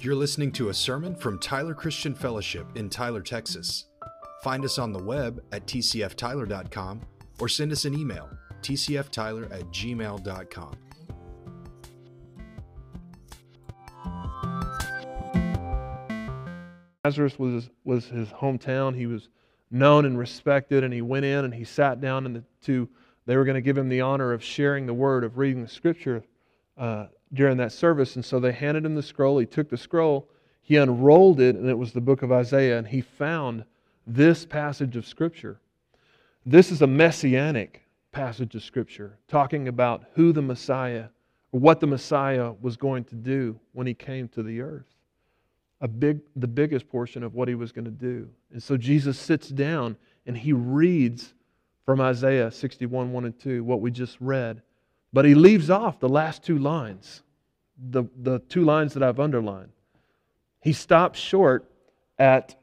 You're listening to a sermon from Tyler Christian Fellowship in Tyler, Texas. Find us on the web at tcftyler.com or send us an email, tcftyler at gmail.com. Nazareth was, was his hometown. He was known and respected, and he went in and he sat down and the two, they were going to give him the honor of sharing the word, of reading the scripture uh, during that service. And so they handed him the scroll. He took the scroll, he unrolled it, and it was the book of Isaiah, and he found this passage of scripture. This is a messianic passage of scripture talking about who the Messiah, or what the Messiah was going to do when he came to the earth a big, the biggest portion of what he was going to do. And so Jesus sits down and he reads from Isaiah 61, 1 and 2, what we just read. But he leaves off the last two lines, the, the two lines that I've underlined. He stops short at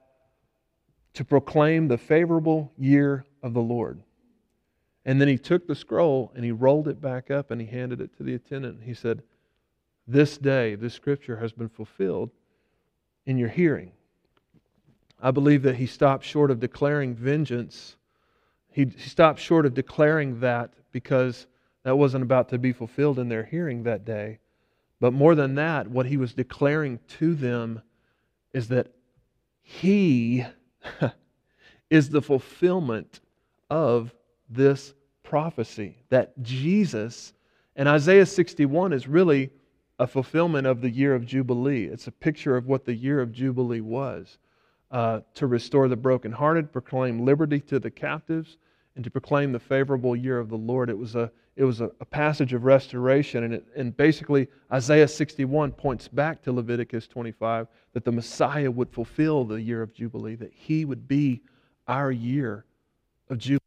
to proclaim the favorable year of the Lord. And then he took the scroll and he rolled it back up and he handed it to the attendant. He said, This day, this scripture has been fulfilled in your hearing. I believe that he stopped short of declaring vengeance. He, he stopped short of declaring that because that wasn't about to be fulfilled in their hearing that day. But more than that, what he was declaring to them is that he is the fulfillment of this prophecy. That Jesus, and Isaiah 61 is really a fulfillment of the year of Jubilee. It's a picture of what the year of Jubilee was uh, to restore the brokenhearted, proclaim liberty to the captives, and to proclaim the favorable year of the Lord. It was a, it was a, a passage of restoration. And, it, and basically, Isaiah 61 points back to Leviticus 25 that the Messiah would fulfill the year of Jubilee, that he would be our year of Jubilee.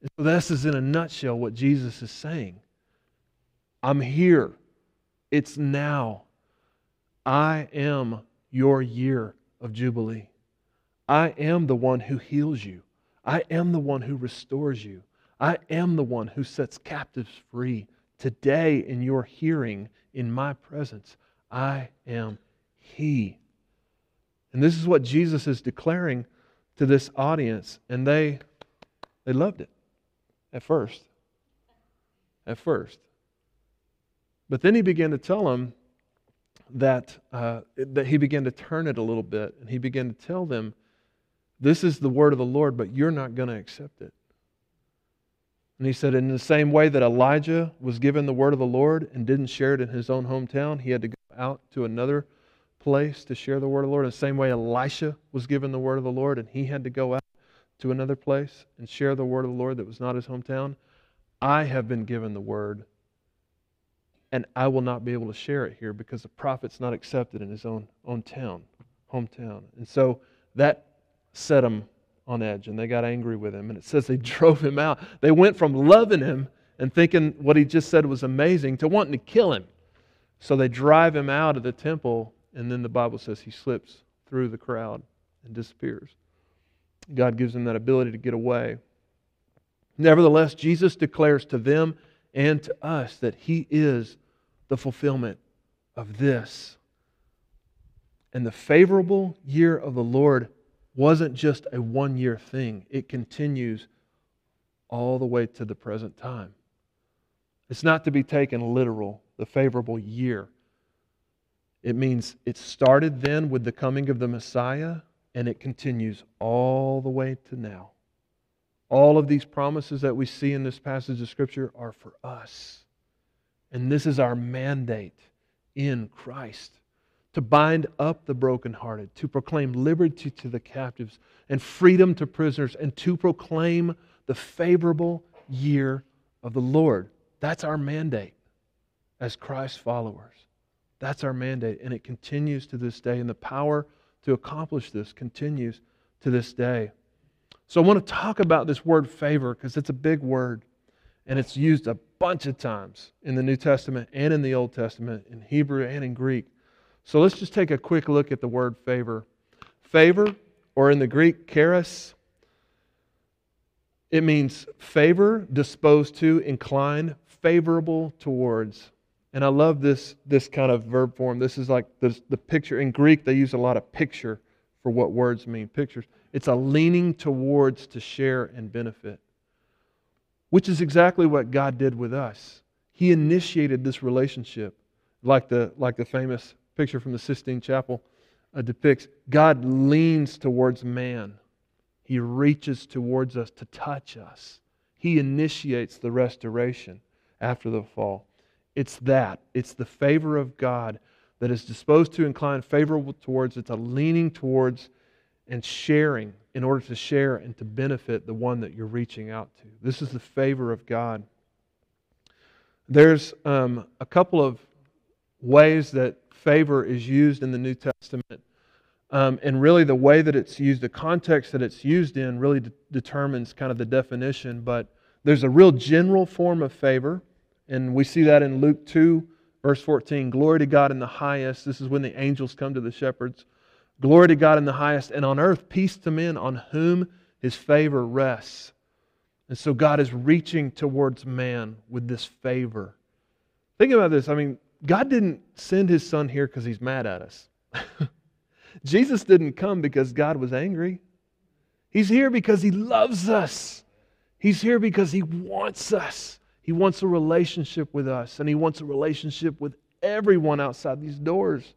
And so, this is in a nutshell what Jesus is saying. I'm here. It's now. I am your year of Jubilee. I am the one who heals you. I am the one who restores you. I am the one who sets captives free. Today, in your hearing, in my presence, I am He. And this is what Jesus is declaring to this audience, and they, they loved it at first. At first. But then he began to tell them that, uh, that he began to turn it a little bit, and he began to tell them, This is the word of the Lord, but you're not going to accept it. And he said, In the same way that Elijah was given the word of the Lord and didn't share it in his own hometown, he had to go out to another place to share the word of the Lord. In the same way Elisha was given the word of the Lord and he had to go out to another place and share the word of the Lord that was not his hometown. I have been given the word and I will not be able to share it here because the prophet's not accepted in his own, own town, hometown. And so that set them on edge, and they got angry with him. And it says they drove him out. They went from loving him and thinking what he just said was amazing to wanting to kill him. So they drive him out of the temple, and then the Bible says he slips through the crowd and disappears. God gives him that ability to get away. Nevertheless, Jesus declares to them and to us that He is the fulfillment of this. And the favorable year of the Lord wasn't just a one year thing, it continues all the way to the present time. It's not to be taken literal, the favorable year. It means it started then with the coming of the Messiah and it continues all the way to now. All of these promises that we see in this passage of Scripture are for us. And this is our mandate in Christ to bind up the brokenhearted, to proclaim liberty to the captives and freedom to prisoners, and to proclaim the favorable year of the Lord. That's our mandate as Christ followers. That's our mandate, and it continues to this day, and the power to accomplish this continues to this day. So I want to talk about this word favor because it's a big word and it's used a bunch of times in the New Testament and in the Old Testament, in Hebrew and in Greek. So let's just take a quick look at the word favor. Favor, or in the Greek, charis, it means favor, disposed to, incline, favorable towards. And I love this, this kind of verb form. This is like the, the picture. In Greek, they use a lot of picture for what words mean pictures. It's a leaning towards to share and benefit, which is exactly what God did with us. He initiated this relationship, like the, like the famous picture from the Sistine Chapel uh, depicts. God leans towards man, He reaches towards us to touch us. He initiates the restoration after the fall. It's that. It's the favor of God that is disposed to incline favorable towards. It's a leaning towards and sharing in order to share and to benefit the one that you're reaching out to. This is the favor of God. There's um, a couple of ways that favor is used in the New Testament. Um, and really, the way that it's used, the context that it's used in, really de- determines kind of the definition. But there's a real general form of favor and we see that in Luke 2, verse 14. Glory to God in the highest. This is when the angels come to the shepherds. Glory to God in the highest, and on earth peace to men on whom his favor rests. And so God is reaching towards man with this favor. Think about this. I mean, God didn't send his son here because he's mad at us. Jesus didn't come because God was angry. He's here because he loves us. He's here because he wants us. He wants a relationship with us, and He wants a relationship with everyone outside these doors.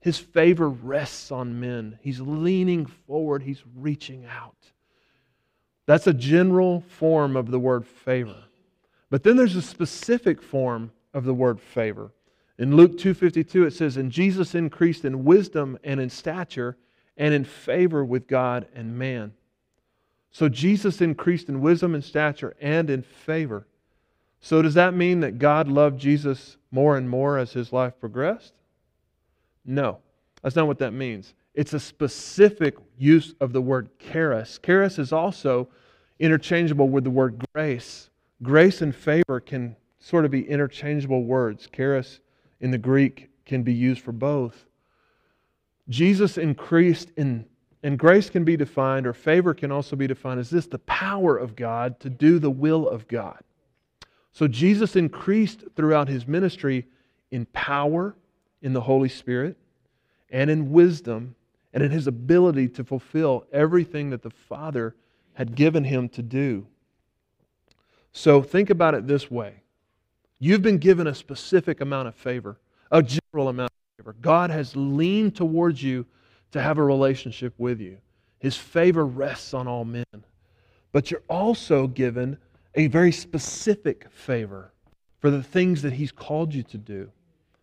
His favor rests on men. He's leaning forward, He's reaching out. That's a general form of the word favor. But then there's a specific form of the word favor. In Luke 2:52 it says and Jesus increased in wisdom and in stature and in favor with God and man. So Jesus increased in wisdom and stature and in favor. So, does that mean that God loved Jesus more and more as his life progressed? No, that's not what that means. It's a specific use of the word charis. Charis is also interchangeable with the word grace. Grace and favor can sort of be interchangeable words. Charis in the Greek can be used for both. Jesus increased in, and grace can be defined, or favor can also be defined as this the power of God to do the will of God. So Jesus increased throughout his ministry in power in the Holy Spirit and in wisdom and in his ability to fulfill everything that the Father had given him to do. So think about it this way you've been given a specific amount of favor, a general amount of favor. God has leaned towards you to have a relationship with you. His favor rests on all men. But you're also given a very specific favor for the things that He's called you to do.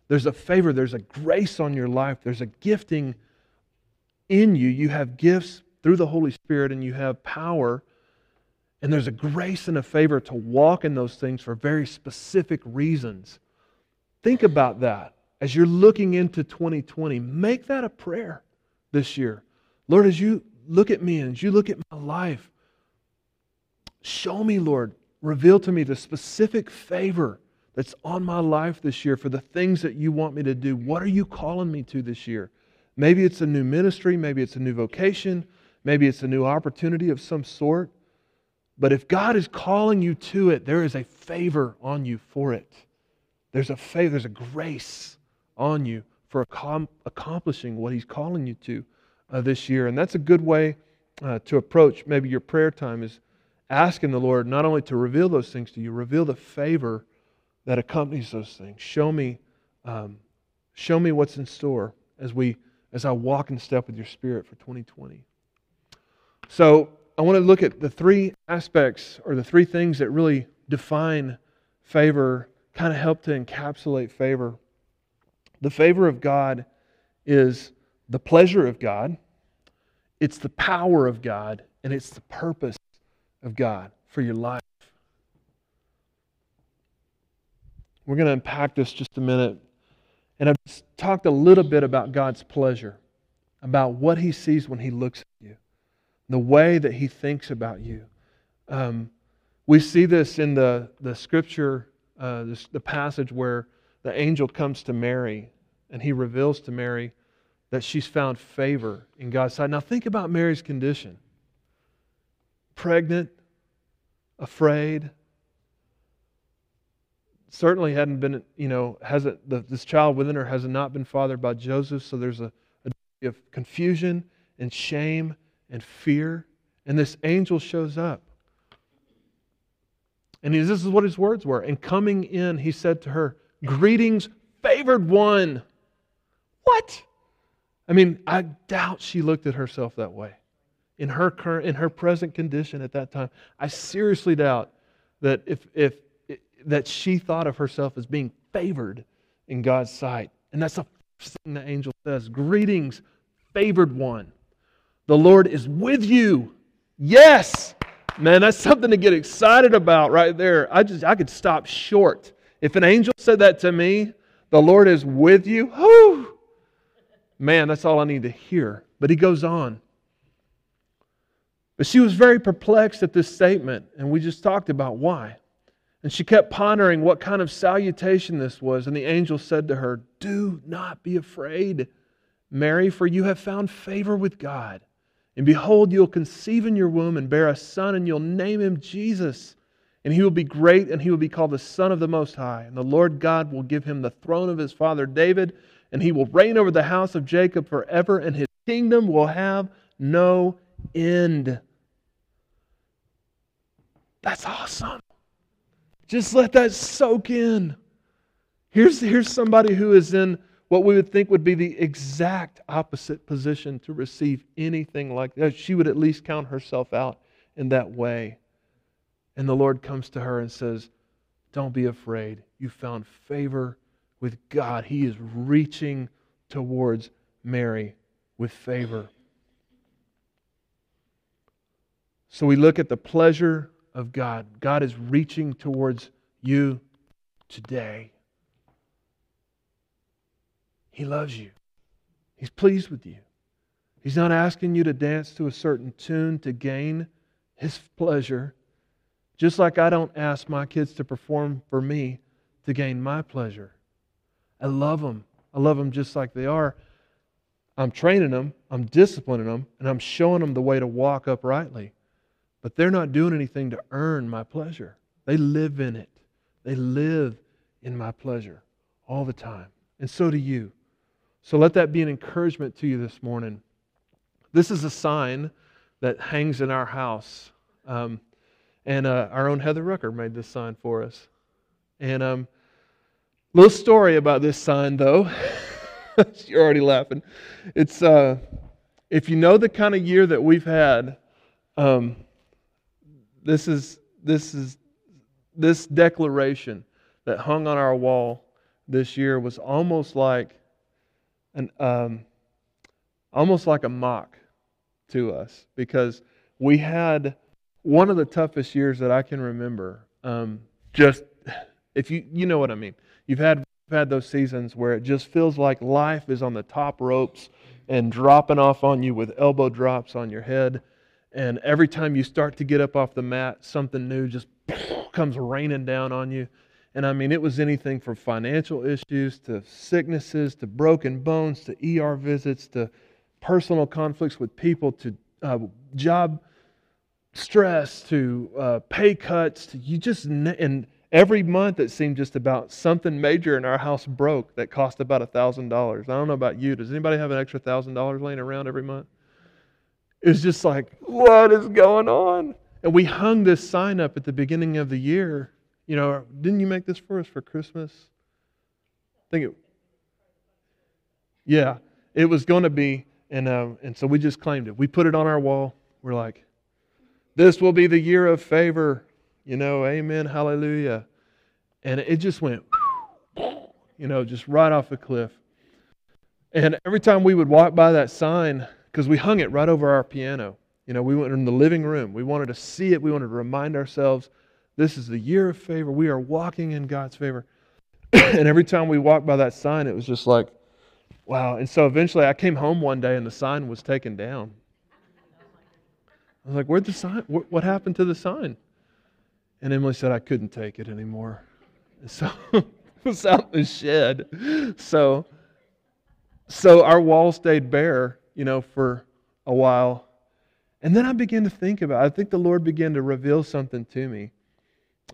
There's a favor, there's a grace on your life, there's a gifting in you. You have gifts through the Holy Spirit, and you have power. And there's a grace and a favor to walk in those things for very specific reasons. Think about that as you're looking into 2020. Make that a prayer this year. Lord, as you look at me and as you look at my life, show me, Lord, reveal to me the specific favor that's on my life this year for the things that you want me to do. What are you calling me to this year? Maybe it's a new ministry, maybe it's a new vocation, maybe it's a new opportunity of some sort. But if God is calling you to it, there is a favor on you for it. There's a favor, there's a grace on you for accomplishing what He's calling you to uh, this year. And that's a good way uh, to approach maybe your prayer time is asking the Lord not only to reveal those things to you, reveal the favor that accompanies those things. Show me, um, show me what's in store as we as I walk in step with your Spirit for 2020. So I want to look at the three aspects or the three things that really define favor, kind of help to encapsulate favor. The favor of God is the pleasure of God, it's the power of God, and it's the purpose of God for your life. We're going to unpack this just a minute. And I've talked a little bit about God's pleasure, about what He sees when He looks at you, the way that He thinks about you. Um, we see this in the, the scripture, uh, this, the passage where the angel comes to Mary and he reveals to Mary that she's found favor in God's sight. Now, think about Mary's condition pregnant, afraid, certainly hadn't been, you know, hasn't the, this child within her has not been fathered by Joseph, so there's a, a degree of confusion and shame and fear. And this angel shows up. And this is what his words were. And coming in, he said to her, Greetings, favored one. What? I mean, I doubt she looked at herself that way. In her current, in her present condition at that time, I seriously doubt that if, if that she thought of herself as being favored in God's sight. And that's the first thing the angel says Greetings, favored one. The Lord is with you. Yes. Man, that's something to get excited about right there. I just I could stop short. If an angel said that to me, the Lord is with you. Whew. Man, that's all I need to hear. But he goes on. But she was very perplexed at this statement, and we just talked about why. And she kept pondering what kind of salutation this was. And the angel said to her, Do not be afraid, Mary, for you have found favor with God. And behold, you'll conceive in your womb and bear a son, and you'll name him Jesus. And he will be great, and he will be called the Son of the Most High. And the Lord God will give him the throne of his father David, and he will reign over the house of Jacob forever, and his kingdom will have no end. That's awesome. Just let that soak in. Here's, here's somebody who is in what we would think would be the exact opposite position to receive anything like that. She would at least count herself out in that way. And the Lord comes to her and says, Don't be afraid. You found favor with God. He is reaching towards Mary with favor. So we look at the pleasure of God. God is reaching towards you today. He loves you, He's pleased with you. He's not asking you to dance to a certain tune to gain His pleasure, just like I don't ask my kids to perform for me to gain my pleasure. I love them. I love them just like they are. I'm training them, I'm disciplining them, and I'm showing them the way to walk uprightly. But they're not doing anything to earn my pleasure. They live in it. They live in my pleasure all the time. And so do you. So let that be an encouragement to you this morning. This is a sign that hangs in our house. Um, and uh, our own Heather Rucker made this sign for us. And um, little story about this sign, though. You're already laughing. It's uh, if you know the kind of year that we've had, um, this is this is this declaration that hung on our wall this year was almost like an um, almost like a mock to us because we had one of the toughest years that I can remember. Um, just if you you know what I mean, you've had had those seasons where it just feels like life is on the top ropes and dropping off on you with elbow drops on your head and every time you start to get up off the mat, something new just comes raining down on you. And I mean, it was anything from financial issues to sicknesses to broken bones to ER visits to personal conflicts with people to uh, job stress to uh, pay cuts to you just and every month it seemed just about something major in our house broke that cost about a thousand dollars. I don't know about you. Does anybody have an extra thousand dollars laying around every month? It's just like, what is going on? And we hung this sign up at the beginning of the year. You know, didn't you make this for us for Christmas? I think it. Yeah, it was going to be, and uh, and so we just claimed it. We put it on our wall. We're like, this will be the year of favor. You know, Amen, Hallelujah. And it just went, you know, just right off the cliff. And every time we would walk by that sign, because we hung it right over our piano. You know, we went in the living room. We wanted to see it. We wanted to remind ourselves this is the year of favor. We are walking in God's favor. and every time we walked by that sign, it was just like, wow. And so eventually I came home one day and the sign was taken down. I was like, where'd the sign? What happened to the sign? And Emily said, I couldn't take it anymore. And so it was out in the shed. So, so our wall stayed bare you know, for a while. And then I began to think about it. I think the Lord began to reveal something to me.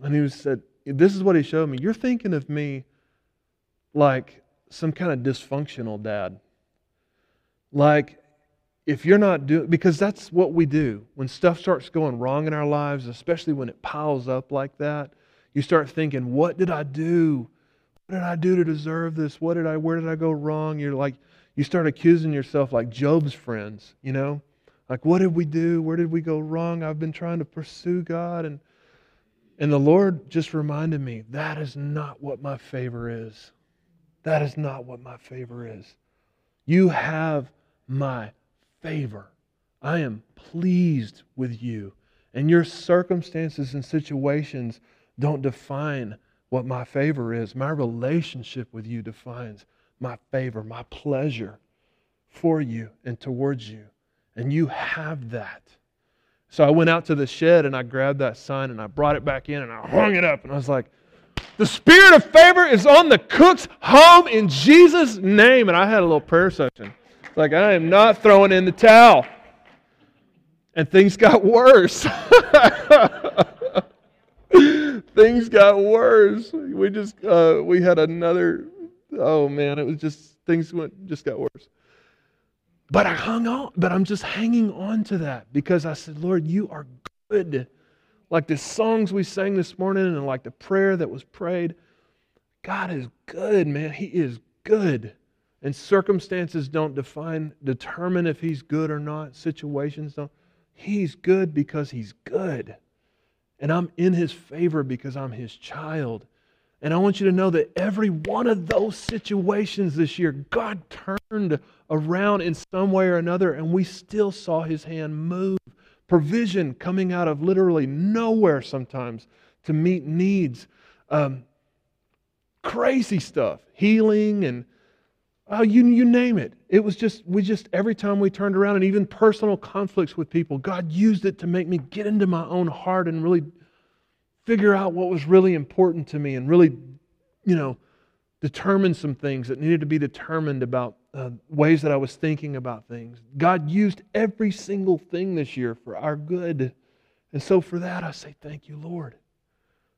And he said, this is what he showed me. You're thinking of me like some kind of dysfunctional dad. Like, if you're not doing, because that's what we do. When stuff starts going wrong in our lives, especially when it piles up like that, you start thinking, what did I do? What did I do to deserve this? What did I, where did I go wrong? You're like, you start accusing yourself like Job's friends, you know? Like, what did we do? Where did we go wrong? I've been trying to pursue God. And, and the Lord just reminded me that is not what my favor is. That is not what my favor is. You have my favor. I am pleased with you. And your circumstances and situations don't define what my favor is. My relationship with you defines my favor, my pleasure for you and towards you. And you have that. So I went out to the shed and I grabbed that sign and I brought it back in and I hung it up and I was like, the spirit of favor is on the cook's home in Jesus' name. And I had a little prayer session. Like, I am not throwing in the towel. And things got worse. things got worse. We just, uh, we had another, oh man, it was just, things went, just got worse. But I hung on, but I'm just hanging on to that because I said, Lord, you are good. Like the songs we sang this morning and like the prayer that was prayed, God is good, man. He is good. And circumstances don't define, determine if he's good or not. Situations don't. He's good because he's good. And I'm in his favor because I'm his child. And I want you to know that every one of those situations this year, God turned around in some way or another, and we still saw his hand move. Provision coming out of literally nowhere sometimes to meet needs. Um, crazy stuff, healing and Oh, you, you name it. It was just, we just, every time we turned around and even personal conflicts with people, God used it to make me get into my own heart and really figure out what was really important to me and really, you know, determine some things that needed to be determined about uh, ways that I was thinking about things. God used every single thing this year for our good. And so for that, I say, thank you, Lord.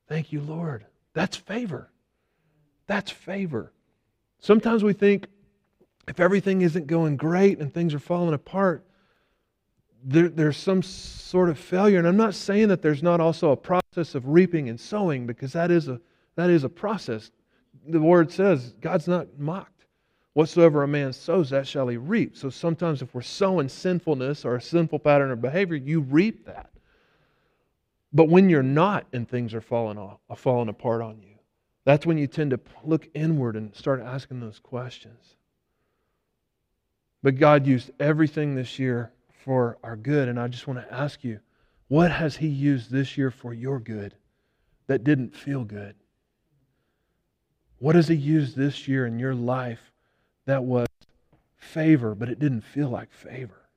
Thank you, Lord. That's favor. That's favor. Sometimes we think, if everything isn't going great and things are falling apart, there, there's some sort of failure. And I'm not saying that there's not also a process of reaping and sowing, because that is a, that is a process. The word says God's not mocked. Whatsoever a man sows, that shall he reap. So sometimes if we're sowing sinfulness or a sinful pattern of behavior, you reap that. But when you're not and things are falling off, are falling apart on you, that's when you tend to look inward and start asking those questions. But God used everything this year for our good. And I just want to ask you, what has He used this year for your good that didn't feel good? What has He used this year in your life that was favor, but it didn't feel like favor?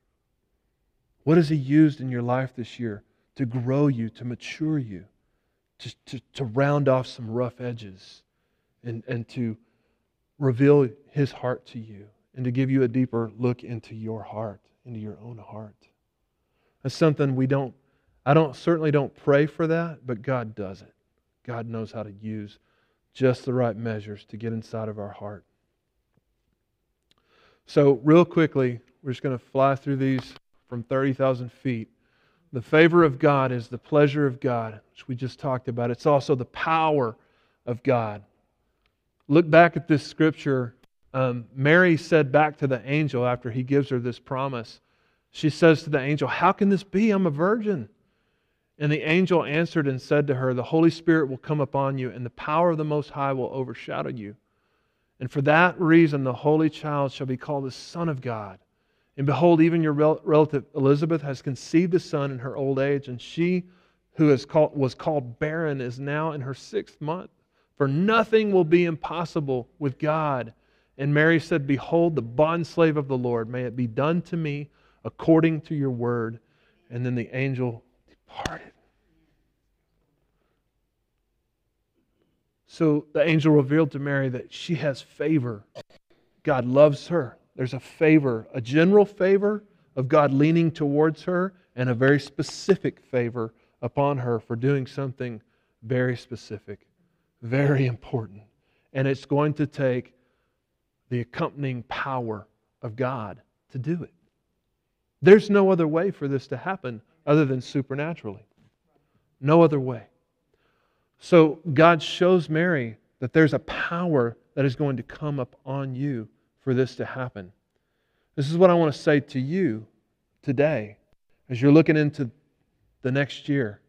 What has He used in your life this year to grow you, to mature you, to, to, to round off some rough edges, and, and to reveal His heart to you? and to give you a deeper look into your heart, into your own heart. That's something we don't, I don't certainly don't pray for that, but God does it. God knows how to use just the right measures to get inside of our heart. So, real quickly, we're just going to fly through these from 30,000 feet. The favor of God is the pleasure of God, which we just talked about. It's also the power of God. Look back at this scripture um, Mary said back to the angel after he gives her this promise, she says to the angel, How can this be? I'm a virgin. And the angel answered and said to her, The Holy Spirit will come upon you, and the power of the Most High will overshadow you. And for that reason, the Holy Child shall be called the Son of God. And behold, even your relative Elizabeth has conceived a son in her old age, and she who is called, was called barren is now in her sixth month. For nothing will be impossible with God. And Mary said, Behold, the bondslave of the Lord, may it be done to me according to your word. And then the angel departed. So the angel revealed to Mary that she has favor. God loves her. There's a favor, a general favor of God leaning towards her, and a very specific favor upon her for doing something very specific. very important. And it's going to take the accompanying power of God to do it. There's no other way for this to happen other than supernaturally. No other way. So God shows Mary that there's a power that is going to come up on you for this to happen. This is what I want to say to you today as you're looking into the next year.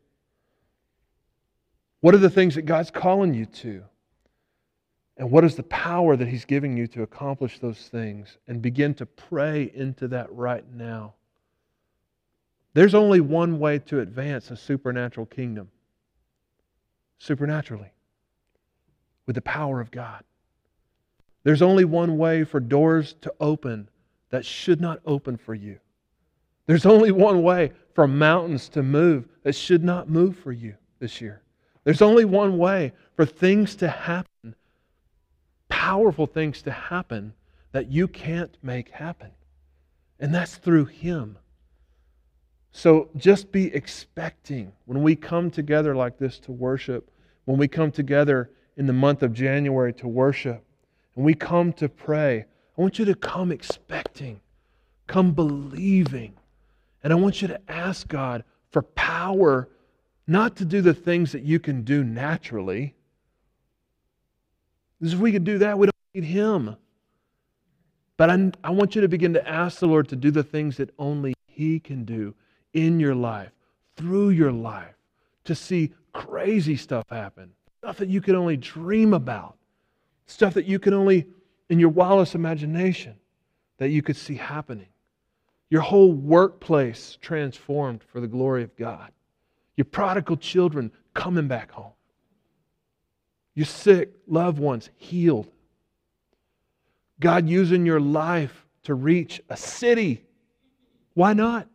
What are the things that God's calling you to? And what is the power that He's giving you to accomplish those things? And begin to pray into that right now. There's only one way to advance a supernatural kingdom supernaturally, with the power of God. There's only one way for doors to open that should not open for you. There's only one way for mountains to move that should not move for you this year. There's only one way for things to happen, powerful things to happen that you can't make happen. And that's through Him. So just be expecting when we come together like this to worship, when we come together in the month of January to worship, and we come to pray, I want you to come expecting, come believing. And I want you to ask God for power not to do the things that you can do naturally. Because if we could do that, we don't need Him. But I, I want you to begin to ask the Lord to do the things that only He can do in your life, through your life, to see crazy stuff happen, stuff that you can only dream about, stuff that you can only, in your wildest imagination, that you could see happening. Your whole workplace transformed for the glory of God. Your prodigal children coming back home. Your sick loved ones healed. God using your life to reach a city. Why not?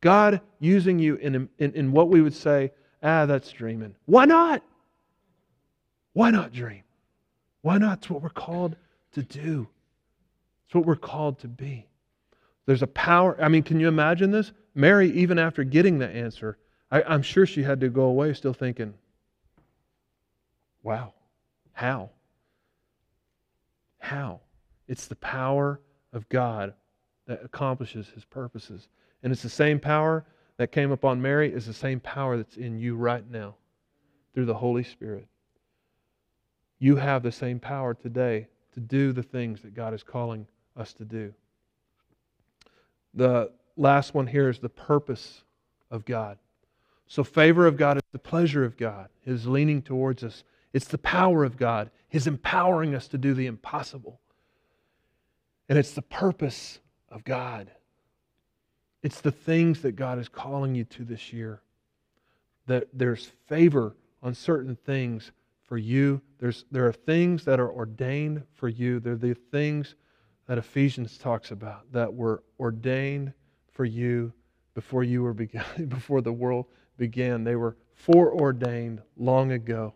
God using you in, in, in what we would say, ah, that's dreaming. Why not? Why not dream? Why not? It's what we're called to do. It's what we're called to be. There's a power. I mean, can you imagine this? Mary, even after getting the answer, I, I'm sure she had to go away still thinking, wow, how? How? It's the power of God that accomplishes his purposes. And it's the same power that came upon Mary is the same power that's in you right now through the Holy Spirit. You have the same power today to do the things that God is calling us to do. The last one here is the purpose of God. So, favor of God is the pleasure of God, His leaning towards us. It's the power of God, His empowering us to do the impossible. And it's the purpose of God. It's the things that God is calling you to this year. That there's favor on certain things for you. There's, there are things that are ordained for you. They're the things that Ephesians talks about that were ordained for you before you were before the world began. They were foreordained long ago.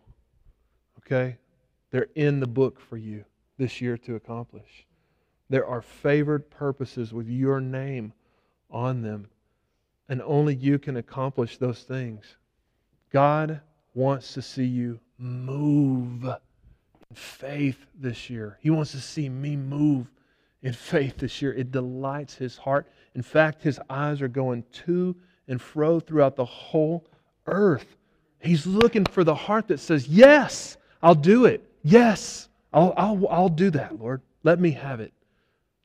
Okay? They're in the book for you this year to accomplish. There are favored purposes with your name on them. And only you can accomplish those things. God wants to see you move in faith this year. He wants to see me move in faith this year. It delights his heart. In fact, his eyes are going to and fro throughout the whole earth. He's looking for the heart that says, Yes, I'll do it. Yes, I'll, I'll, I'll do that, Lord. Let me have it.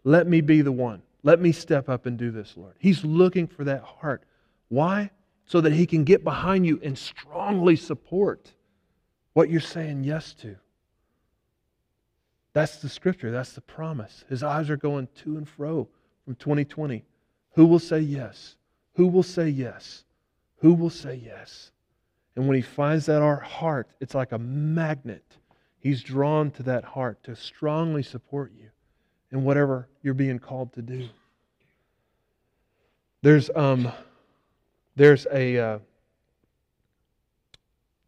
Let me be the one. Let me step up and do this, Lord. He's looking for that heart. Why? So that He can get behind you and strongly support what you're saying yes to. That's the scripture. That's the promise. His eyes are going to and fro from 2020. Who will say yes? Who will say yes? Who will say yes? And when he finds that our heart, it's like a magnet. He's drawn to that heart to strongly support you in whatever you're being called to do. There's um, there's a uh,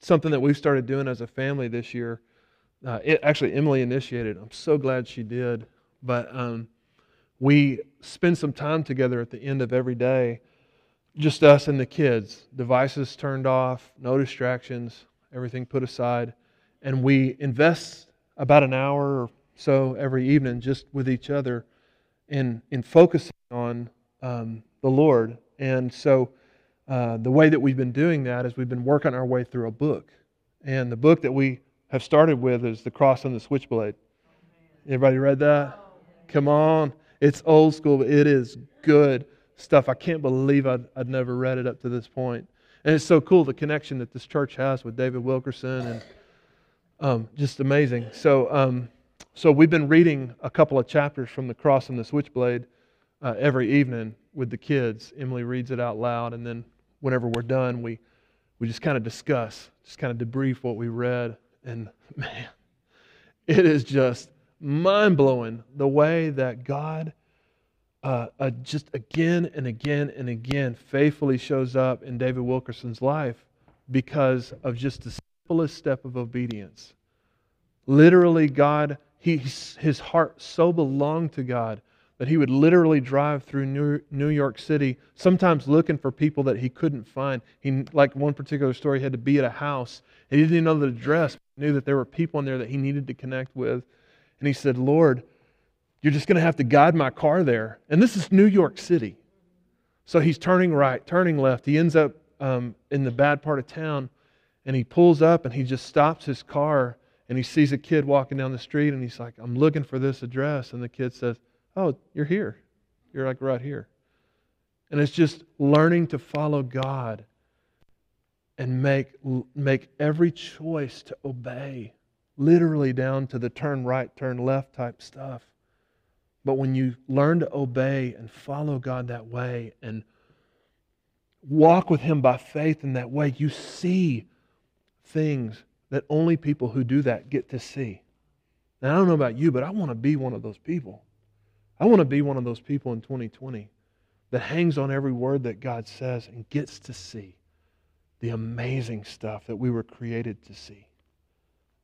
something that we've started doing as a family this year. Uh, it, actually, Emily initiated. I'm so glad she did. But um, we spend some time together at the end of every day, just us and the kids. Devices turned off, no distractions, everything put aside, and we invest about an hour or so every evening just with each other in, in focusing on um, the Lord. And so uh, the way that we've been doing that is we've been working our way through a book. And the book that we have started with is The Cross and the Switchblade. Everybody read that? Come on. It's old school, but it is good stuff. I can't believe I'd, I'd never read it up to this point. And it's so cool the connection that this church has with David Wilkerson and um, just amazing. So, um, so we've been reading a couple of chapters from The Cross and the Switchblade uh, every evening with the kids. Emily reads it out loud, and then whenever we're done, we, we just kind of discuss, just kind of debrief what we read. And man, it is just mind blowing the way that God uh, uh, just again and again and again faithfully shows up in David Wilkerson's life because of just the simplest step of obedience. Literally, God, he, his heart so belonged to God that he would literally drive through New, New York City, sometimes looking for people that he couldn't find. He, like one particular story, he had to be at a house, he didn't even know the address, but knew that there were people in there that he needed to connect with. And he said, Lord, you're just going to have to guide my car there. And this is New York City. So he's turning right, turning left. He ends up um, in the bad part of town and he pulls up and he just stops his car and he sees a kid walking down the street and he's like, I'm looking for this address. And the kid says, Oh, you're here. You're like right here. And it's just learning to follow God and make, make every choice to obey, literally down to the turn right, turn left type stuff. But when you learn to obey and follow God that way and walk with Him by faith in that way, you see things that only people who do that get to see. Now, I don't know about you, but I want to be one of those people. I want to be one of those people in 2020 that hangs on every word that God says and gets to see the amazing stuff that we were created to see.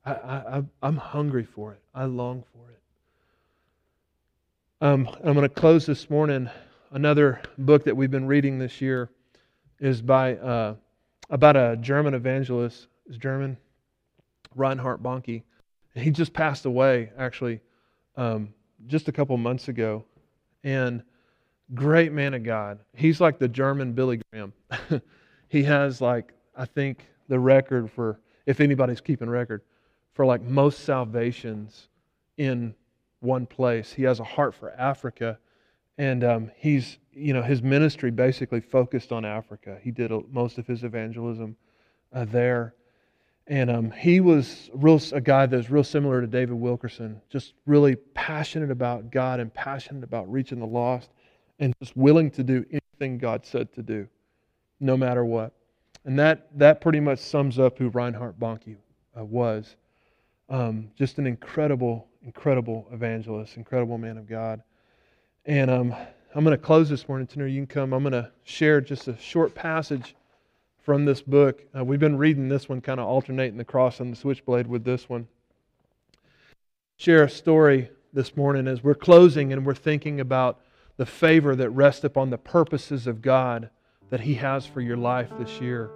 I, I, I'm hungry for it. I long for it. Um, I'm going to close this morning. Another book that we've been reading this year is by uh, about a German evangelist. Is German Reinhard Bonnke. He just passed away actually um, just a couple months ago, and great man of God. He's like the German Billy Graham. he has like I think the record for if anybody's keeping record for like most salvations in one place. He has a heart for Africa, and um, he's you know his ministry basically focused on Africa. He did a, most of his evangelism uh, there, and um, he was real a guy that was real similar to David Wilkerson, just really passionate about God and passionate about reaching the lost, and just willing to do anything God said to do, no matter what. And that that pretty much sums up who Reinhard Bonnke uh, was. Um, just an incredible incredible evangelist, incredible man of God. And um, I'm going to close this morning. Tanner, you can come. I'm going to share just a short passage from this book. Uh, we've been reading this one, kind of alternating the cross and the switchblade with this one. Share a story this morning as we're closing and we're thinking about the favor that rests upon the purposes of God that He has for your life this year.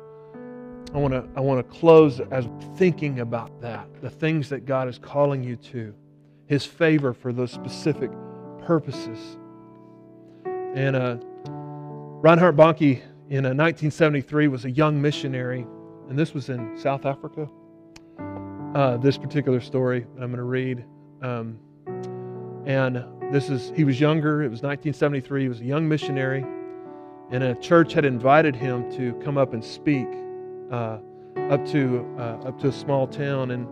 I want to I want to close as thinking about that, the things that God is calling you to his favor for those specific purposes. And uh, Reinhard Bonnke in 1973 uh, was a young missionary, and this was in South Africa. Uh, this particular story that I'm going to read. Um, and this is, he was younger, it was 1973, he was a young missionary, and a church had invited him to come up and speak uh, up, to, uh, up to a small town. And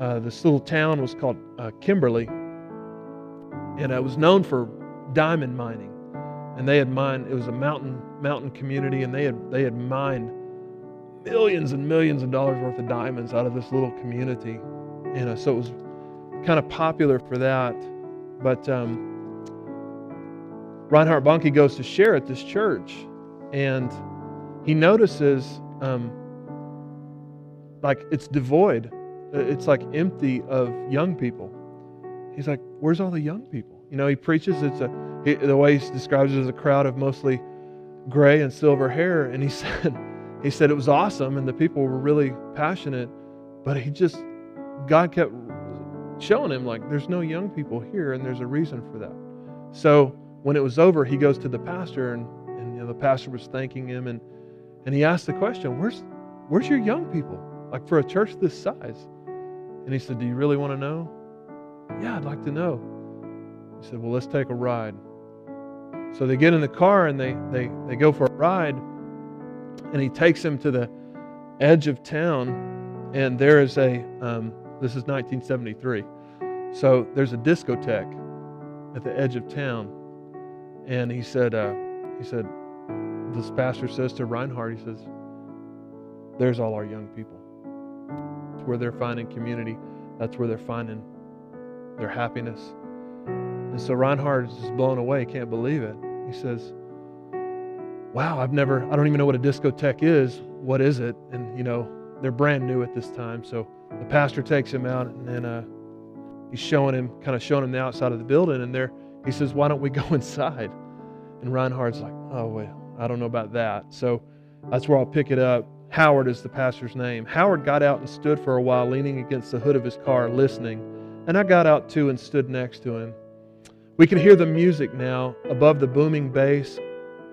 uh, this little town was called uh, Kimberley, and it was known for diamond mining. And they had mined. It was a mountain mountain community, and they had they had mined millions and millions of dollars worth of diamonds out of this little community. You know, so it was kind of popular for that. But um, Reinhard Bonnke goes to share at this church, and he notices um, like it's devoid uh, Uh, it's like empty of young people. He's like, where's all the young people? You know, he preaches. It's a he, the way he describes it as a crowd of mostly gray and silver hair. And he said, he said it was awesome, and the people were really passionate, but he just God kept showing him, like, there's no young people here, and there's a reason for that. So when it was over, he goes to the pastor, and, and you know, the pastor was thanking him, and, and he asked the question, where's, where's your young people? Like, for a church this size? And he said, Do you really want to know? Yeah, I'd like to know. He said, Well, let's take a ride. So they get in the car and they, they, they go for a ride, and he takes them to the edge of town, and there is a, um, this is 1973. So there's a discotheque at the edge of town. And he said, uh, he said, this pastor says to Reinhard, he says, there's all our young people. It's where they're finding community. That's where they're finding their happiness. And so Reinhard is just blown away, can't believe it. He says, Wow, I've never, I don't even know what a discotheque is. What is it? And, you know, they're brand new at this time. So the pastor takes him out and then uh, he's showing him, kind of showing him the outside of the building. And there, he says, Why don't we go inside? And Reinhard's like, Oh, well, I don't know about that. So that's where I'll pick it up. Howard is the pastor's name. Howard got out and stood for a while, leaning against the hood of his car, listening. And I got out too and stood next to him. We can hear the music now above the booming bass.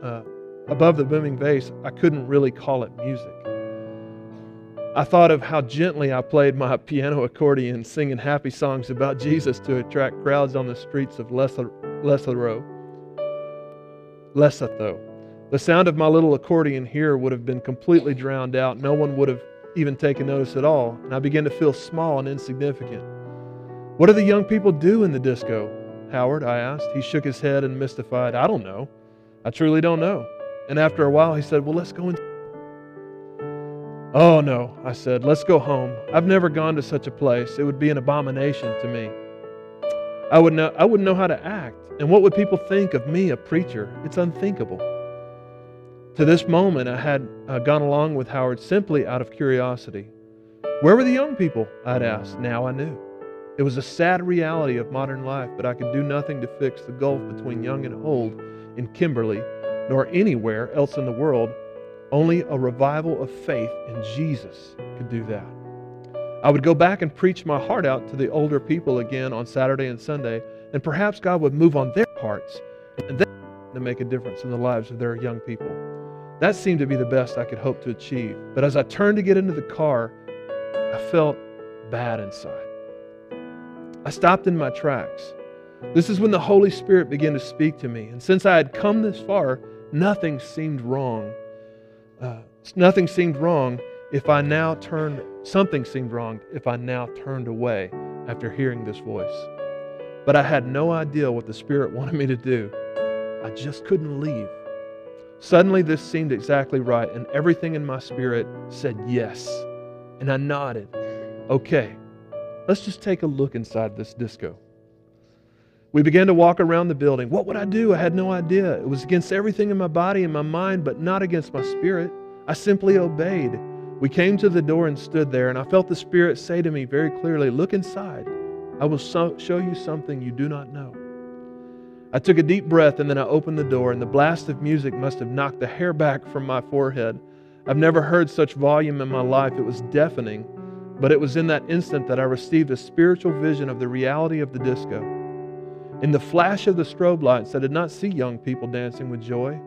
Uh, above the booming bass, I couldn't really call it music. I thought of how gently I played my piano accordion, singing happy songs about Jesus to attract crowds on the streets of Lesotho. Lesotho. The sound of my little accordion here would have been completely drowned out. No one would have even taken notice at all, and I began to feel small and insignificant. What do the young people do in the disco? Howard, I asked. He shook his head and mystified. I don't know. I truly don't know. And after a while, he said, Well, let's go in. Oh, no, I said, let's go home. I've never gone to such a place. It would be an abomination to me. I, would know, I wouldn't know how to act. And what would people think of me, a preacher? It's unthinkable. To this moment, I had uh, gone along with Howard simply out of curiosity. Where were the young people? I'd asked. Now I knew. It was a sad reality of modern life, but I could do nothing to fix the gulf between young and old in Kimberley, nor anywhere else in the world. Only a revival of faith in Jesus could do that. I would go back and preach my heart out to the older people again on Saturday and Sunday, and perhaps God would move on their hearts and then to make a difference in the lives of their young people. That seemed to be the best I could hope to achieve. But as I turned to get into the car, I felt bad inside. I stopped in my tracks. This is when the Holy Spirit began to speak to me. And since I had come this far, nothing seemed wrong. Uh, nothing seemed wrong if I now turned, something seemed wrong if I now turned away after hearing this voice. But I had no idea what the Spirit wanted me to do. I just couldn't leave. Suddenly, this seemed exactly right, and everything in my spirit said yes. And I nodded. Okay, let's just take a look inside this disco. We began to walk around the building. What would I do? I had no idea. It was against everything in my body and my mind, but not against my spirit. I simply obeyed. We came to the door and stood there, and I felt the Spirit say to me very clearly, Look inside. I will so- show you something you do not know. I took a deep breath and then I opened the door, and the blast of music must have knocked the hair back from my forehead. I've never heard such volume in my life. It was deafening, but it was in that instant that I received a spiritual vision of the reality of the disco. In the flash of the strobe lights, I did not see young people dancing with joy.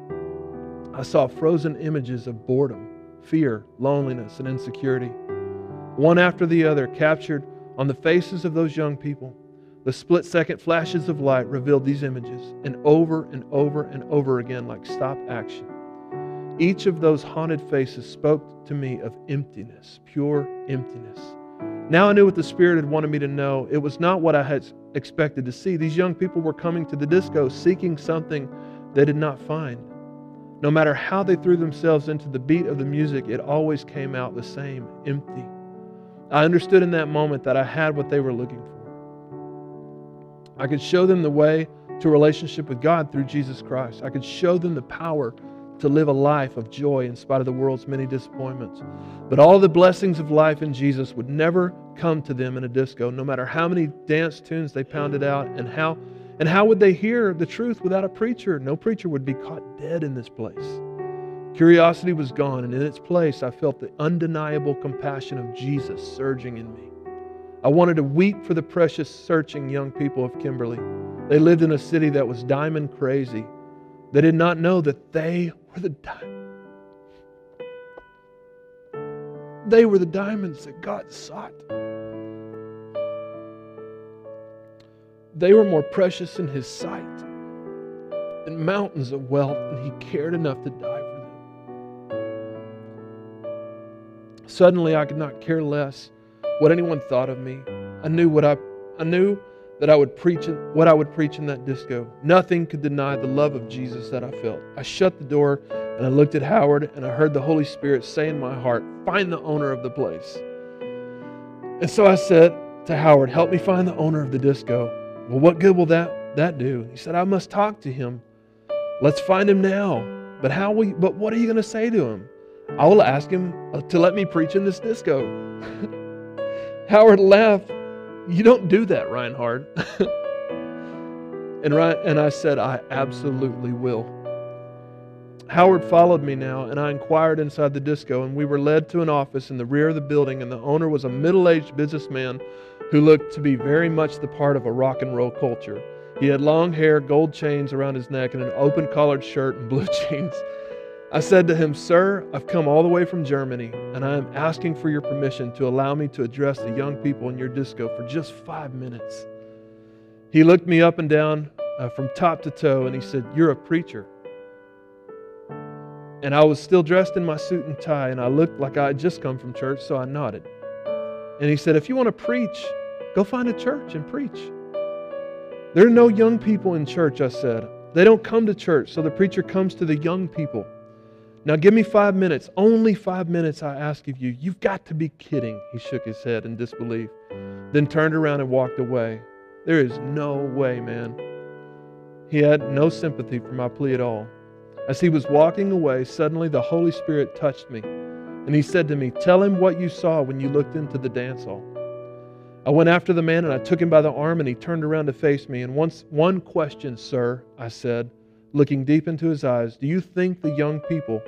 I saw frozen images of boredom, fear, loneliness, and insecurity, one after the other captured on the faces of those young people. The split second flashes of light revealed these images, and over and over and over again, like stop action. Each of those haunted faces spoke to me of emptiness, pure emptiness. Now I knew what the Spirit had wanted me to know. It was not what I had expected to see. These young people were coming to the disco seeking something they did not find. No matter how they threw themselves into the beat of the music, it always came out the same empty. I understood in that moment that I had what they were looking for. I could show them the way to a relationship with God through Jesus Christ. I could show them the power to live a life of joy in spite of the world's many disappointments. But all the blessings of life in Jesus would never come to them in a disco, no matter how many dance tunes they pounded out and how and how would they hear the truth without a preacher? No preacher would be caught dead in this place. Curiosity was gone, and in its place, I felt the undeniable compassion of Jesus surging in me. I wanted to weep for the precious, searching young people of Kimberley. They lived in a city that was diamond crazy. They did not know that they were the. They were the diamonds that God sought. They were more precious in His sight than mountains of wealth, and He cared enough to die for them. Suddenly, I could not care less what anyone thought of me. I knew what I, I knew that I would preach what I would preach in that disco. Nothing could deny the love of Jesus that I felt. I shut the door and I looked at Howard and I heard the Holy Spirit say in my heart, "Find the owner of the place." And so I said to Howard, "Help me find the owner of the disco." Well, what good will that that do? He said, "I must talk to him. Let's find him now." But how will you, but what are you going to say to him? I will ask him uh, to let me preach in this disco. Howard laughed. You don't do that, Reinhard. and, Ryan, and I said, I absolutely will. Howard followed me now, and I inquired inside the disco, and we were led to an office in the rear of the building, and the owner was a middle aged businessman who looked to be very much the part of a rock and roll culture. He had long hair, gold chains around his neck, and an open collared shirt and blue jeans. I said to him, Sir, I've come all the way from Germany, and I am asking for your permission to allow me to address the young people in your disco for just five minutes. He looked me up and down uh, from top to toe, and he said, You're a preacher. And I was still dressed in my suit and tie, and I looked like I had just come from church, so I nodded. And he said, If you want to preach, go find a church and preach. There are no young people in church, I said. They don't come to church, so the preacher comes to the young people. Now give me five minutes. Only five minutes, I ask of you. You've got to be kidding. He shook his head in disbelief, then turned around and walked away. There is no way, man. He had no sympathy for my plea at all. As he was walking away, suddenly the Holy Spirit touched me, and he said to me, Tell him what you saw when you looked into the dance hall. I went after the man and I took him by the arm, and he turned around to face me. And once, one question, sir, I said, looking deep into his eyes, Do you think the young people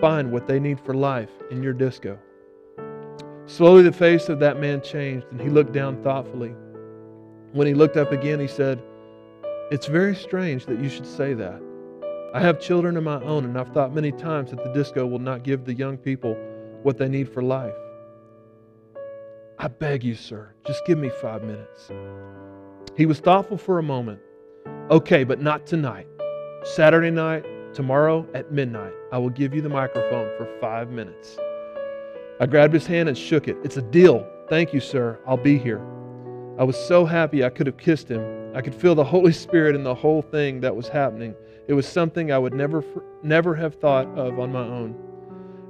find what they need for life in your disco. Slowly, the face of that man changed, and he looked down thoughtfully. When he looked up again, he said, It's very strange that you should say that. I have children of my own, and I've thought many times that the disco will not give the young people what they need for life. I beg you, sir, just give me five minutes. He was thoughtful for a moment. Okay, but not tonight. Saturday night, Tomorrow at midnight, I will give you the microphone for five minutes. I grabbed his hand and shook it. It's a deal. Thank you, sir. I'll be here. I was so happy I could have kissed him. I could feel the Holy Spirit in the whole thing that was happening. It was something I would never, never have thought of on my own.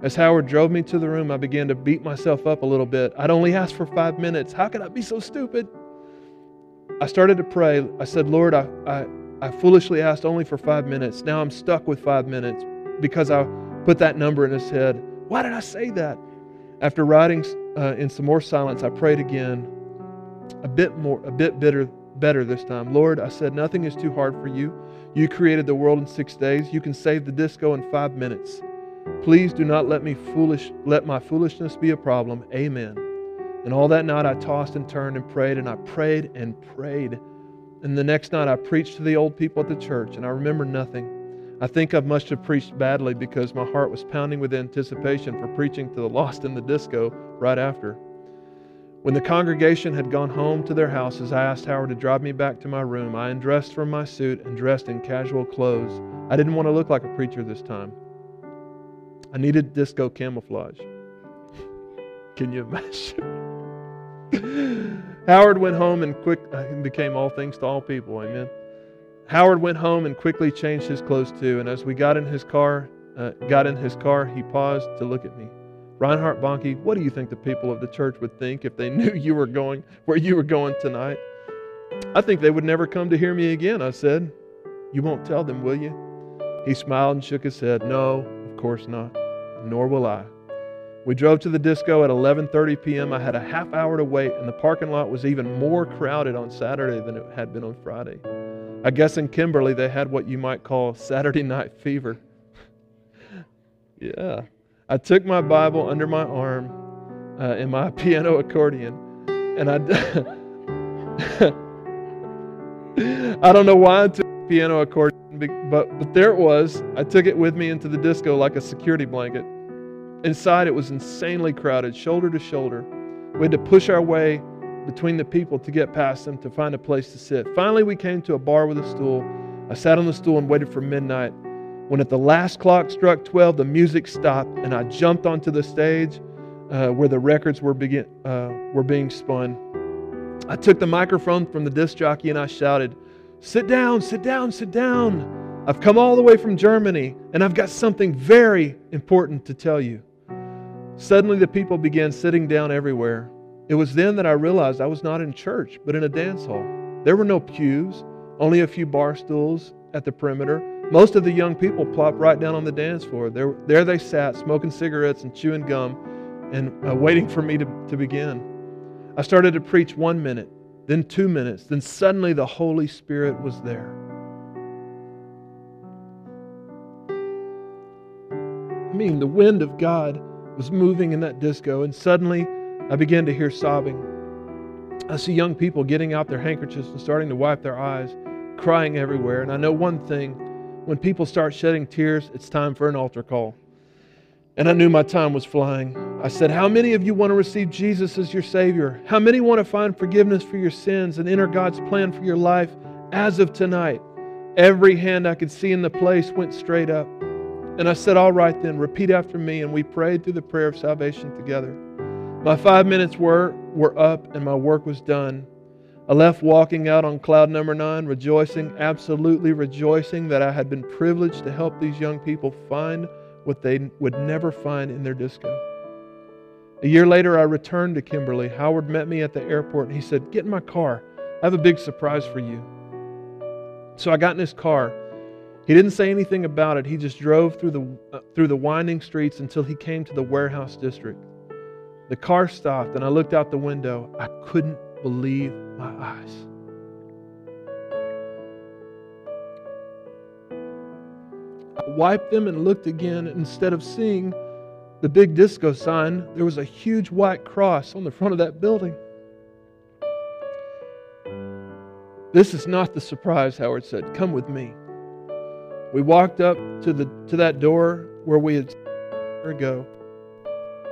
As Howard drove me to the room, I began to beat myself up a little bit. I'd only asked for five minutes. How could I be so stupid? I started to pray. I said, Lord, I, I, I foolishly asked only for five minutes. Now I'm stuck with five minutes because I put that number in his head. Why did I say that? After writing uh, in some more silence, I prayed again, a bit more, a bit bitter, better this time. Lord, I said, nothing is too hard for you. You created the world in six days. You can save the disco in five minutes. Please do not let me foolish, let my foolishness be a problem. Amen. And all that night I tossed and turned and prayed, and I prayed and prayed. And the next night I preached to the old people at the church, and I remember nothing. I think I must have preached badly because my heart was pounding with anticipation for preaching to the lost in the disco right after. When the congregation had gone home to their houses, I asked Howard to drive me back to my room. I undressed from my suit and dressed in casual clothes. I didn't want to look like a preacher this time. I needed disco camouflage. Can you imagine? Howard went home and quick uh, became all things to all people. Amen. Howard went home and quickly changed his clothes too. And as we got in his car, uh, got in his car, he paused to look at me. Reinhard Bonnke, what do you think the people of the church would think if they knew you were going where you were going tonight? I think they would never come to hear me again, I said. You won't tell them, will you? He smiled and shook his head. No, of course not. Nor will I. We drove to the disco at 11:30 p.m. I had a half hour to wait and the parking lot was even more crowded on Saturday than it had been on Friday. I guess in Kimberley they had what you might call Saturday night fever. yeah. I took my Bible under my arm uh, and my piano accordion. And I, I don't know why I took piano accordion, but, but there it was. I took it with me into the disco like a security blanket. Inside, it was insanely crowded, shoulder to shoulder. We had to push our way between the people to get past them to find a place to sit. Finally, we came to a bar with a stool. I sat on the stool and waited for midnight. When at the last clock struck 12, the music stopped, and I jumped onto the stage uh, where the records were, begin, uh, were being spun. I took the microphone from the disc jockey and I shouted, Sit down, sit down, sit down. I've come all the way from Germany, and I've got something very important to tell you. Suddenly, the people began sitting down everywhere. It was then that I realized I was not in church, but in a dance hall. There were no pews, only a few bar stools at the perimeter. Most of the young people plopped right down on the dance floor. There, there they sat, smoking cigarettes and chewing gum, and uh, waiting for me to, to begin. I started to preach one minute, then two minutes, then suddenly the Holy Spirit was there. I mean, the wind of God was moving in that disco, and suddenly I began to hear sobbing. I see young people getting out their handkerchiefs and starting to wipe their eyes, crying everywhere. And I know one thing when people start shedding tears, it's time for an altar call. And I knew my time was flying. I said, How many of you want to receive Jesus as your Savior? How many want to find forgiveness for your sins and enter God's plan for your life as of tonight? Every hand I could see in the place went straight up. And I said, All right, then, repeat after me. And we prayed through the prayer of salvation together. My five minutes were, were up and my work was done. I left walking out on cloud number nine, rejoicing, absolutely rejoicing that I had been privileged to help these young people find what they would never find in their disco. A year later, I returned to Kimberley. Howard met me at the airport and he said, Get in my car. I have a big surprise for you. So I got in his car he didn't say anything about it. He just drove through the, uh, through the winding streets until he came to the warehouse district. The car stopped, and I looked out the window. I couldn't believe my eyes. I wiped them and looked again. Instead of seeing the big disco sign, there was a huge white cross on the front of that building. This is not the surprise, Howard said. Come with me. We walked up to, the, to that door where we had ago,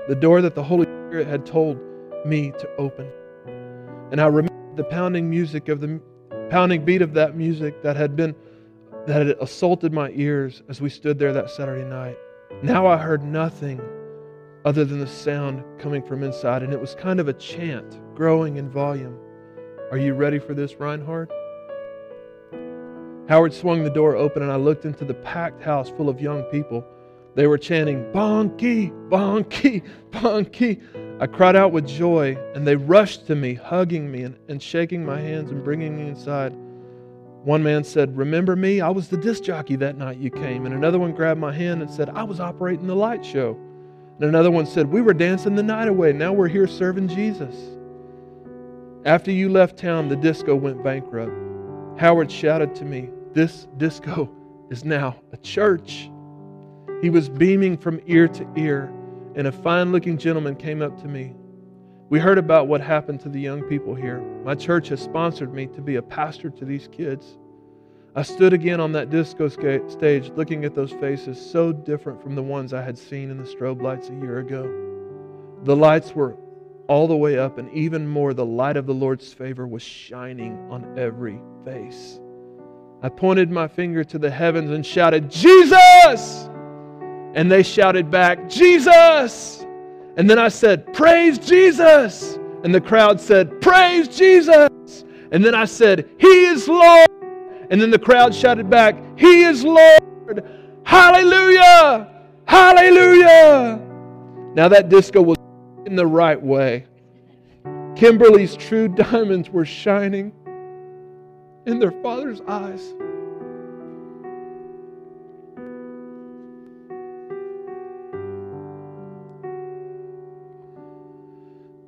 the door that the Holy Spirit had told me to open. And I remember the pounding music of the pounding beat of that music that had been that had assaulted my ears as we stood there that Saturday night. Now I heard nothing other than the sound coming from inside, and it was kind of a chant growing in volume. Are you ready for this, Reinhard? Howard swung the door open, and I looked into the packed house full of young people. They were chanting, Bonnke, Bonnke, Bonnke. I cried out with joy, and they rushed to me, hugging me and, and shaking my hands and bringing me inside. One man said, Remember me? I was the disc jockey that night you came. And another one grabbed my hand and said, I was operating the light show. And another one said, We were dancing the night away. Now we're here serving Jesus. After you left town, the disco went bankrupt. Howard shouted to me, this disco is now a church. He was beaming from ear to ear, and a fine looking gentleman came up to me. We heard about what happened to the young people here. My church has sponsored me to be a pastor to these kids. I stood again on that disco stage looking at those faces so different from the ones I had seen in the strobe lights a year ago. The lights were all the way up, and even more, the light of the Lord's favor was shining on every face. I pointed my finger to the heavens and shouted, Jesus! And they shouted back, Jesus! And then I said, Praise Jesus! And the crowd said, Praise Jesus! And then I said, He is Lord! And then the crowd shouted back, He is Lord! Hallelujah! Hallelujah! Now that disco was in the right way. Kimberley's true diamonds were shining in their father's eyes.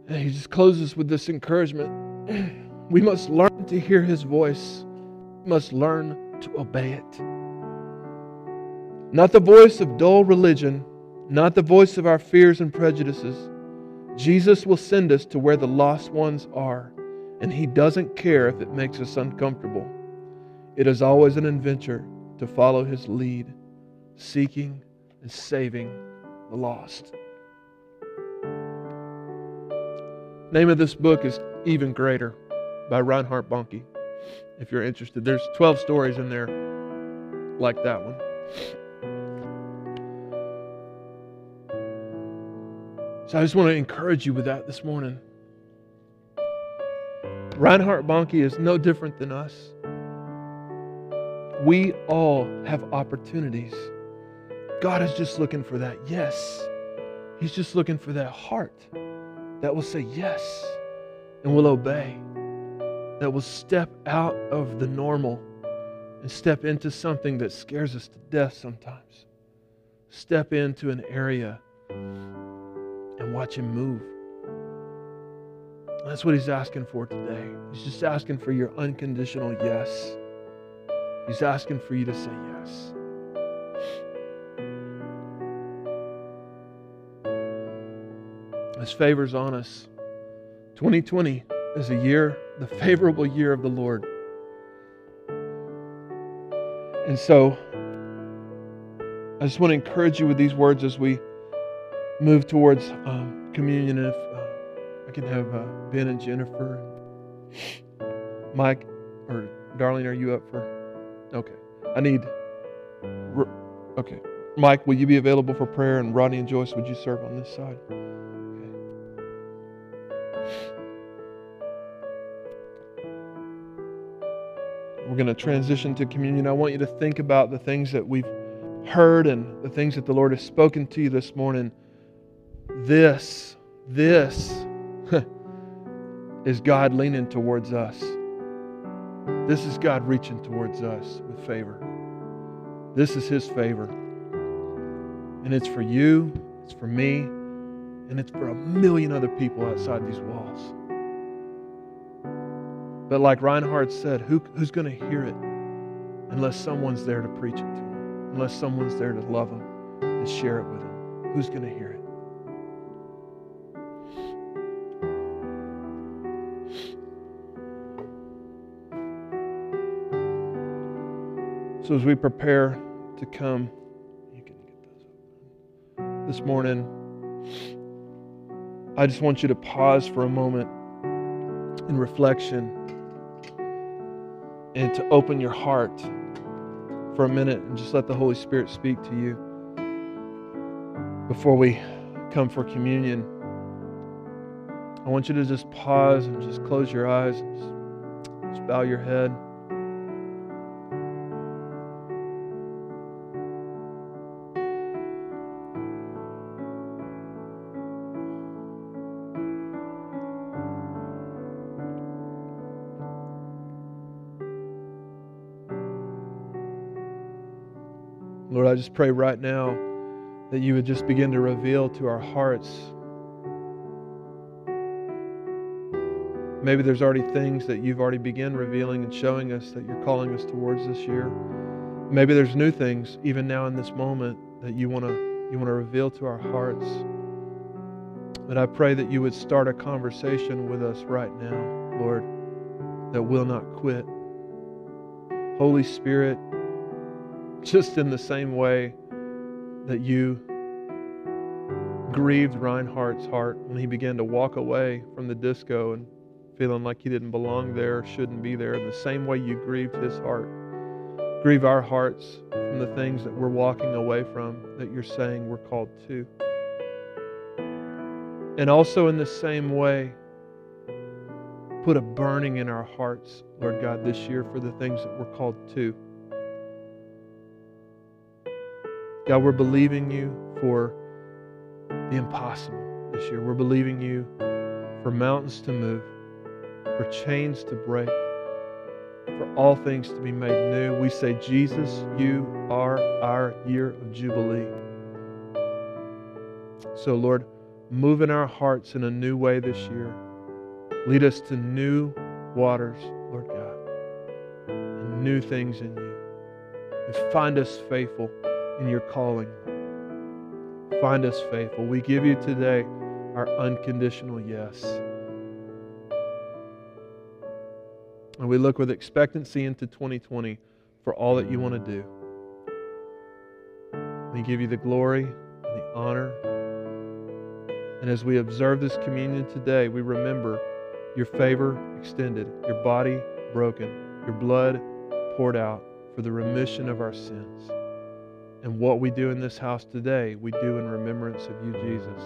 And he just closes with this encouragement. We must learn to hear his voice. We must learn to obey it. Not the voice of dull religion, not the voice of our fears and prejudices, Jesus will send us to where the lost ones are, and He doesn't care if it makes us uncomfortable. It is always an adventure to follow His lead, seeking and saving the lost. Name of this book is Even Greater by Reinhard Bonnke. If you're interested, there's 12 stories in there like that one. So I just want to encourage you with that this morning. Reinhard Bonnke is no different than us. We all have opportunities. God is just looking for that yes. He's just looking for that heart that will say yes and will obey, that will step out of the normal and step into something that scares us to death sometimes. Step into an area and watch Him move. That's what He's asking for today. He's just asking for your unconditional yes. He's asking for you to say yes. His favor's on us. 2020 is a year, the favorable year of the Lord. And so, I just want to encourage you with these words as we move towards um, communion. If uh, I can have uh, Ben and Jennifer, Mike, or Darling, are you up for? Okay. I need. Okay. Mike, will you be available for prayer? And Rodney and Joyce, would you serve on this side? We're going to transition to communion. I want you to think about the things that we've heard and the things that the Lord has spoken to you this morning. This, this is God leaning towards us. This is God reaching towards us with favor. This is His favor. And it's for you, it's for me, and it's for a million other people outside these walls. But like Reinhard said, who, who's going to hear it unless someone's there to preach it to them, unless someone's there to love them and share it with them? Who's going to hear it? So as we prepare to come, this morning, I just want you to pause for a moment in reflection and to open your heart for a minute and just let the Holy Spirit speak to you before we come for communion. I want you to just pause and just close your eyes just, just bow your head. I just pray right now that you would just begin to reveal to our hearts. Maybe there's already things that you've already begun revealing and showing us that you're calling us towards this year. Maybe there's new things even now in this moment that you want to you want to reveal to our hearts. But I pray that you would start a conversation with us right now, Lord, that will not quit. Holy Spirit, just in the same way that you grieved Reinhard's heart when he began to walk away from the disco and feeling like he didn't belong there, shouldn't be there, in the same way you grieved his heart. Grieve our hearts from the things that we're walking away from that you're saying we're called to. And also, in the same way, put a burning in our hearts, Lord God, this year for the things that we're called to. God, we're believing you for the impossible this year. We're believing you for mountains to move, for chains to break, for all things to be made new. We say, Jesus, you are our year of Jubilee. So, Lord, move in our hearts in a new way this year. Lead us to new waters, Lord God, and new things in you. And find us faithful in your calling. Find us faithful. We give you today our unconditional yes. And we look with expectancy into 2020 for all that you want to do. We give you the glory and the honor. And as we observe this communion today, we remember your favor extended, your body broken, your blood poured out for the remission of our sins. And what we do in this house today, we do in remembrance of you, Jesus.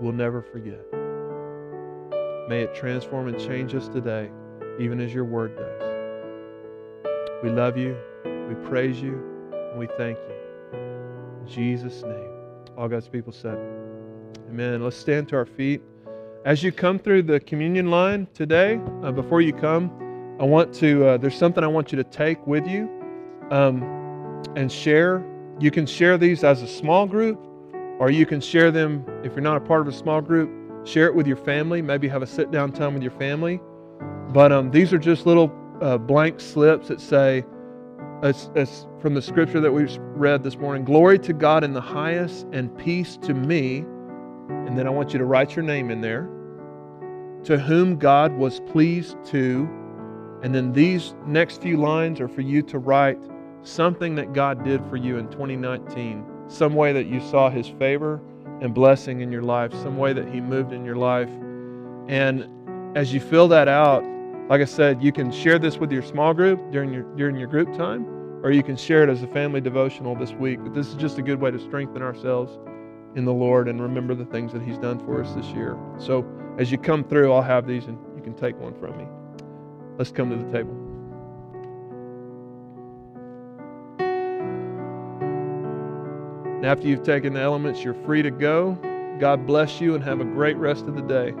We'll never forget. May it transform and change us today, even as your word does. We love you, we praise you, and we thank you. In Jesus' name. All God's people said, Amen. Let's stand to our feet. As you come through the communion line today, uh, before you come, I want to, uh, there's something I want you to take with you um, and share. You can share these as a small group, or you can share them if you're not a part of a small group. Share it with your family. Maybe have a sit down time with your family. But um, these are just little uh, blank slips that say, as from the scripture that we read this morning, glory to God in the highest and peace to me. And then I want you to write your name in there. To whom God was pleased to and then these next few lines are for you to write something that God did for you in 2019, some way that you saw His favor and blessing in your life, some way that He moved in your life. And as you fill that out, like I said, you can share this with your small group during your during your group time, or you can share it as a family devotional this week. But this is just a good way to strengthen ourselves in the Lord and remember the things that He's done for us this year. So as you come through, I'll have these and you can take one from me. Let's come to the table. And after you've taken the elements, you're free to go. God bless you and have a great rest of the day.